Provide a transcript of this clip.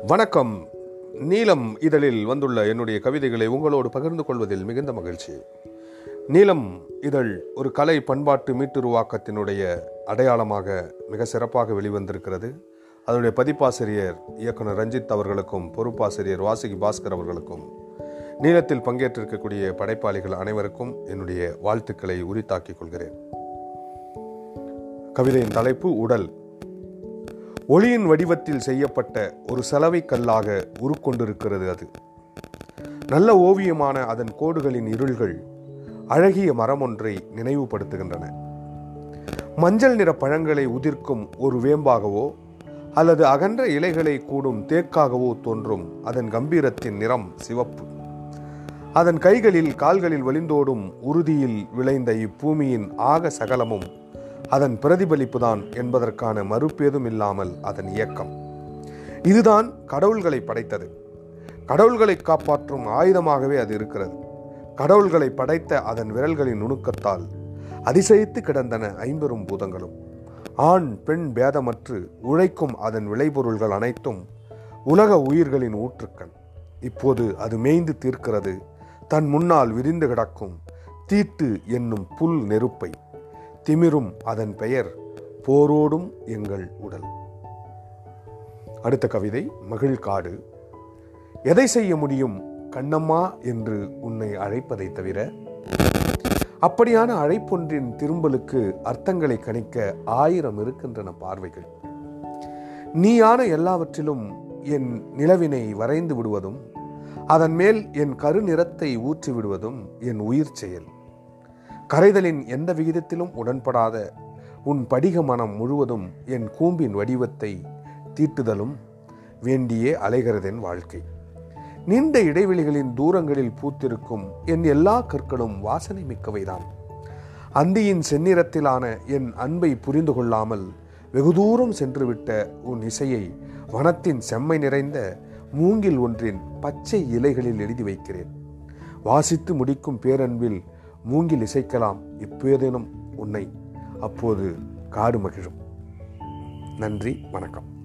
வணக்கம். நீலம் இதழில் வந்துள்ள என்னுடைய கவிதைகளை உங்களோடு பகிர்ந்து கொள்வதில் மிகுந்த மகிழ்ச்சி. நீலம் இதழ் ஒரு கலை பண்பாட்டு மீட்டுருவாக்கத்தினுடைய அடையாளமாக மிக சிறப்பாக வெளிவந்திருக்கிறது. அதனுடைய பதிப்பாசிரியர் இயக்குனர் ரஞ்சித் அவர்களுக்கும் பொறுப்பாசிரியர் வாசுகி பாஸ்கர் அவர்களுக்கும் நீளத்தில் பங்கேற்றிருக்கக்கூடிய படைப்பாளிகள் அனைவருக்கும் என்னுடைய வாழ்த்துக்களை உரித்தாக்கிக் கொள்கிறேன். கவிதையின் தலைப்பு உடல். ஒளியின் வடிவத்தில் செய்யப்பட்ட ஒரு சலவை கல்லாக உருக்கொண்டிருக்கிறது அது. நல்ல ஓவியமான அதன் கோடுகளின் இருள்கள் அழகிய மரம் ஒன்றை நினைவுபடுத்துகின்றன. மஞ்சள் நிற பழங்களை உதிர்க்கும் ஒரு வேம்பாகவோ அல்லது அகன்ற இலைகளை கூடும் தேக்காகவோ தோன்றும் அதன் கம்பீரத்தின் நிறம் சிவப்பு. அதன் கைகளில் கால்களில் வழிந்தோடும் உறுதியில் விளைந்த இப்பூமியின் ஆக சகலமும் அதன் பிரதிபலிப்புதான் என்பதற்கான மறுப்பேதும் இல்லாமல் அதன் இயக்கம். இதுதான் கடவுள்களை படைத்தது. கடவுள்களை காப்பாற்றும் ஆயுதமாகவே அது இருக்கிறது. கடவுள்களை படைத்த அதன் விரல்களின் நுணுக்கத்தால் அதிசயித்து கிடந்தன ஐம்பெரும் பூதங்களும். ஆண் பெண் பேதமற்று உழைக்கும் அதன் விளைபொருள்கள் அனைத்தும் உலக உயிர்களின் ஊற்றுக்கண் இப்போது அது மேய்ந்து தீர்க்கிறது. தன் முன்னால் விரிந்து கிடக்கும் தீட்டு என்னும் புல் நெருப்பை. திமிரும் அதன் பெயர் போரோடும் எங்கள் உடல். அடுத்த கவிதை மகிழ்காடு எதை செய்ய முடியும் கண்ணம்மா என்று உன்னை அழைப்பதை தவிர அப்படியான அழைப்பொன்றின் திரும்பலுக்கு அர்த்தங்களை கணிக்க ஆயிரம் இருக்கின்றன பார்வைகள். நீயான எல்லாவற்றிலும் என் நிலவினை வரைந்து விடுவதும் அதன் மேல் என் கருநிறத்தை ஊற்றி விடுவதும் என் உயிர் செயல். கரைதலின் எந்த விகிதத்திலும் உடன்படாத உன் படிக மனம் முழுவதும் என் கூம்பின் வடிவத்தை தீட்டுதலும் வேண்டியே அலைகிறதென் வாழ்க்கை. நீண்ட இடைவெளிகளின் தூரங்களில் பூத்திருக்கும் என் எல்லா கற்களும் வாசனை மிக்கவைதான். அந்தியின் செந்நிறத்திலான என் அன்பை புரிந்து கொள்ளாமல் வெகு தூரம் சென்றுவிட்ட உன் இசையை வனத்தின் செம்மை நிறைந்த மூங்கில் ஒன்றின் பச்சை இலைகளில் எழுதி வைக்கிறேன். வாசித்து முடிக்கும் பேரன்பில் மூங்கில் இசைக்கலாம் எப்போதேனும் உன்னை. அப்போது காடு மகிழும். நன்றி வணக்கம்.